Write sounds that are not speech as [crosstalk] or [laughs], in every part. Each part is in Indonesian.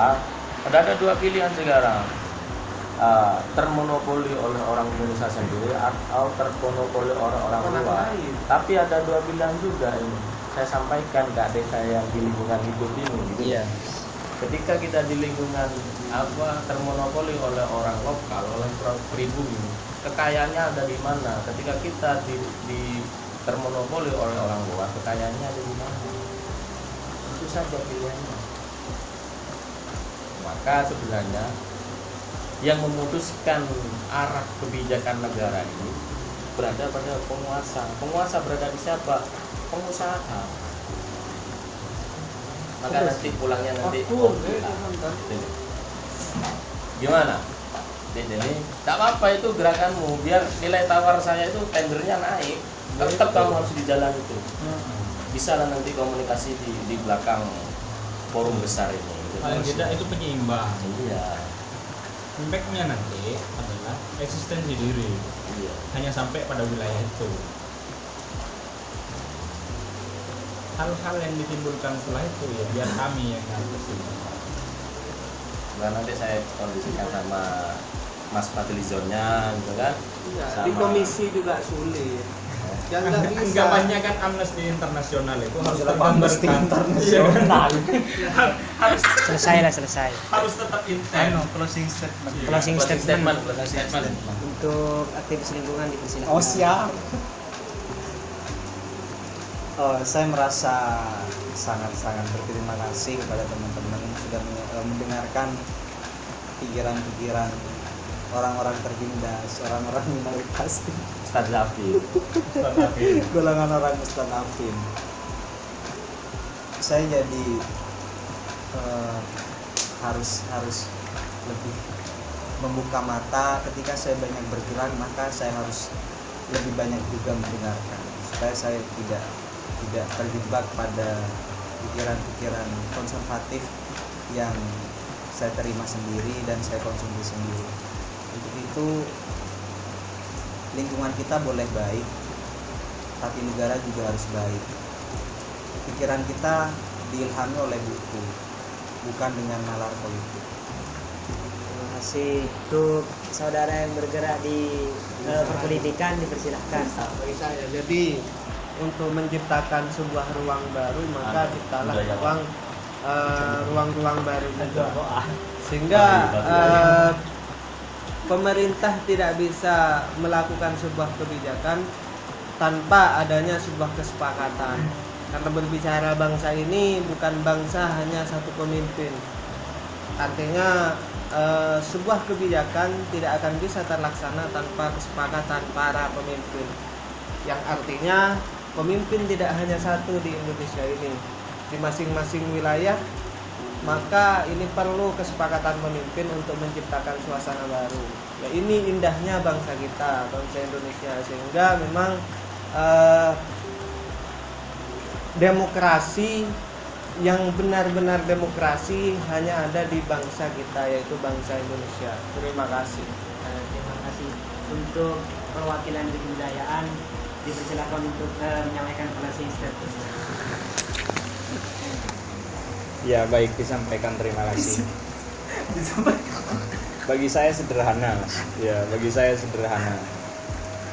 ada ada dua pilihan sekarang uh, termonopoli oleh orang Indonesia sendiri atau termonopoli oleh orang luar. Tapi ada dua pilihan juga ini. Saya sampaikan ke adik saya yang di lingkungan hidup ini. Gitu. Iya. Ketika kita di lingkungan apa termonopoli oleh orang lokal, oleh pribumi, kekayaannya ada di mana? Ketika kita di, di termonopoli oleh orang luar, kekayaannya ada di mana? Itu saja pilihannya. Maka sebenarnya yang memutuskan arah kebijakan negara ini berada pada penguasa. Penguasa berada di siapa? Pengusaha. Maka nanti pulangnya nanti gimana? Jadi tak apa-apa itu gerakanmu biar nilai tawar saya itu tendernya naik. Tetap kamu harus di jalan itu. Bisa lah nanti komunikasi di, di belakang forum besar ini. Paling tidak itu penyeimbang. Iya. Impactnya nanti adalah eksistensi diri. Iya. hanya sampai pada wilayah itu. Hal-hal yang ditimbulkan setelah itu ya biar [laughs] kami yang ngatasi nah nanti saya kondisikan sama Mas Fadlizonnya gitu kan? Iya, sama... di komisi juga sulit yang nggak bisa. banyak kan amnesty internasional itu harus amnesty internasional. [laughs] Harus selesai lah selesai. harus tetap intens closing statement. Closing statement, closing statement. untuk aktivis lingkungan dipersilakan oh siap. Oh saya merasa sangat-sangat berterima kasih kepada teman-teman sudah mendengarkan pikiran-pikiran orang-orang tertindas orang-orang minoritas. Ustaz Afif [laughs] golongan orang Ustaz Afif saya jadi uh, harus harus lebih membuka mata. Ketika saya banyak bergerak maka saya harus lebih banyak juga mendengarkan. Supaya saya tidak tidak terjebak pada pikiran-pikiran konservatif yang saya terima sendiri dan saya konsumsi sendiri itu lingkungan kita boleh baik tapi negara juga harus baik. Pikiran kita diilhami oleh buku bukan dengan nalar politik. Terima kasih. Untuk saudara yang bergerak di uh, perpolitikan dipersilahkan. Bagi saya jadi untuk menciptakan sebuah ruang baru maka ciptalah ruang uh, ruang-ruang baru juga. Sehingga uh, pemerintah tidak bisa melakukan sebuah kebijakan tanpa adanya sebuah kesepakatan. Karena berbicara bangsa ini bukan bangsa hanya satu pemimpin. Artinya eh, sebuah kebijakan tidak akan bisa terlaksana tanpa kesepakatan para pemimpin. Yang artinya pemimpin tidak hanya satu di Indonesia ini. Di masing-masing wilayah maka ini perlu kesepakatan pemimpin untuk menciptakan suasana baru. Ya ini indahnya bangsa kita, bangsa Indonesia sehingga memang eh, demokrasi yang benar-benar demokrasi hanya ada di bangsa kita yaitu bangsa Indonesia. Terima kasih. Eh, terima kasih untuk perwakilan kebudayaan dipersilakan untuk uh, menyampaikan closing statement. Ya baik disampaikan terima kasih. [laughs] Bagi saya sederhana, mas. Ya bagi saya sederhana.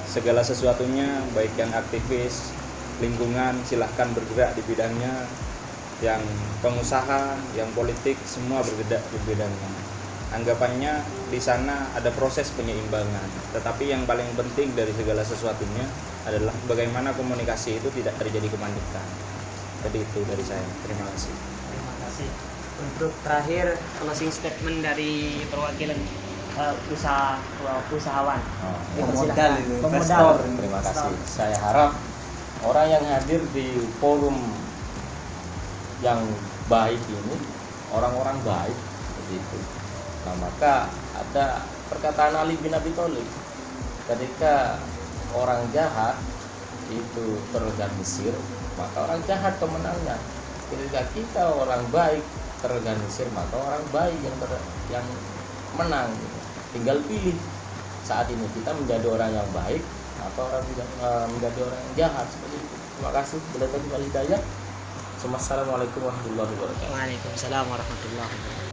Segala sesuatunya baik yang aktivis, lingkungan silahkan bergerak di bidangnya. Yang pengusaha, yang politik semua bergerak di bidangnya. Anggapannya di sana ada proses penyeimbangan. Tetapi yang paling penting dari segala sesuatunya adalah bagaimana komunikasi itu tidak terjadi kepanikan. Jadi itu dari saya. Terima kasih. Untuk terakhir closing statement dari perwakilan uh, usaha usahawan. Oh, pemodal investor. Terima kasih. Saya harap orang yang hadir di forum yang baik ini orang-orang baik begitu. Nah, maka ada perkataan Ali bin Abi Thalib ketika orang jahat itu terorganisir maka orang jahat pemenangnya ketika kita orang baik terorganisir maka orang baik yang ter, yang menang gitu. tinggal pilih. Saat ini kita menjadi orang yang baik atau orang uh, menjadi orang yang jahat seperti itu. Terima kasih. Bila tadi hidayah Assalamualaikum warahmatullahi wabarakatuh. Waalaikumsalam warahmatullahi wabarakatuh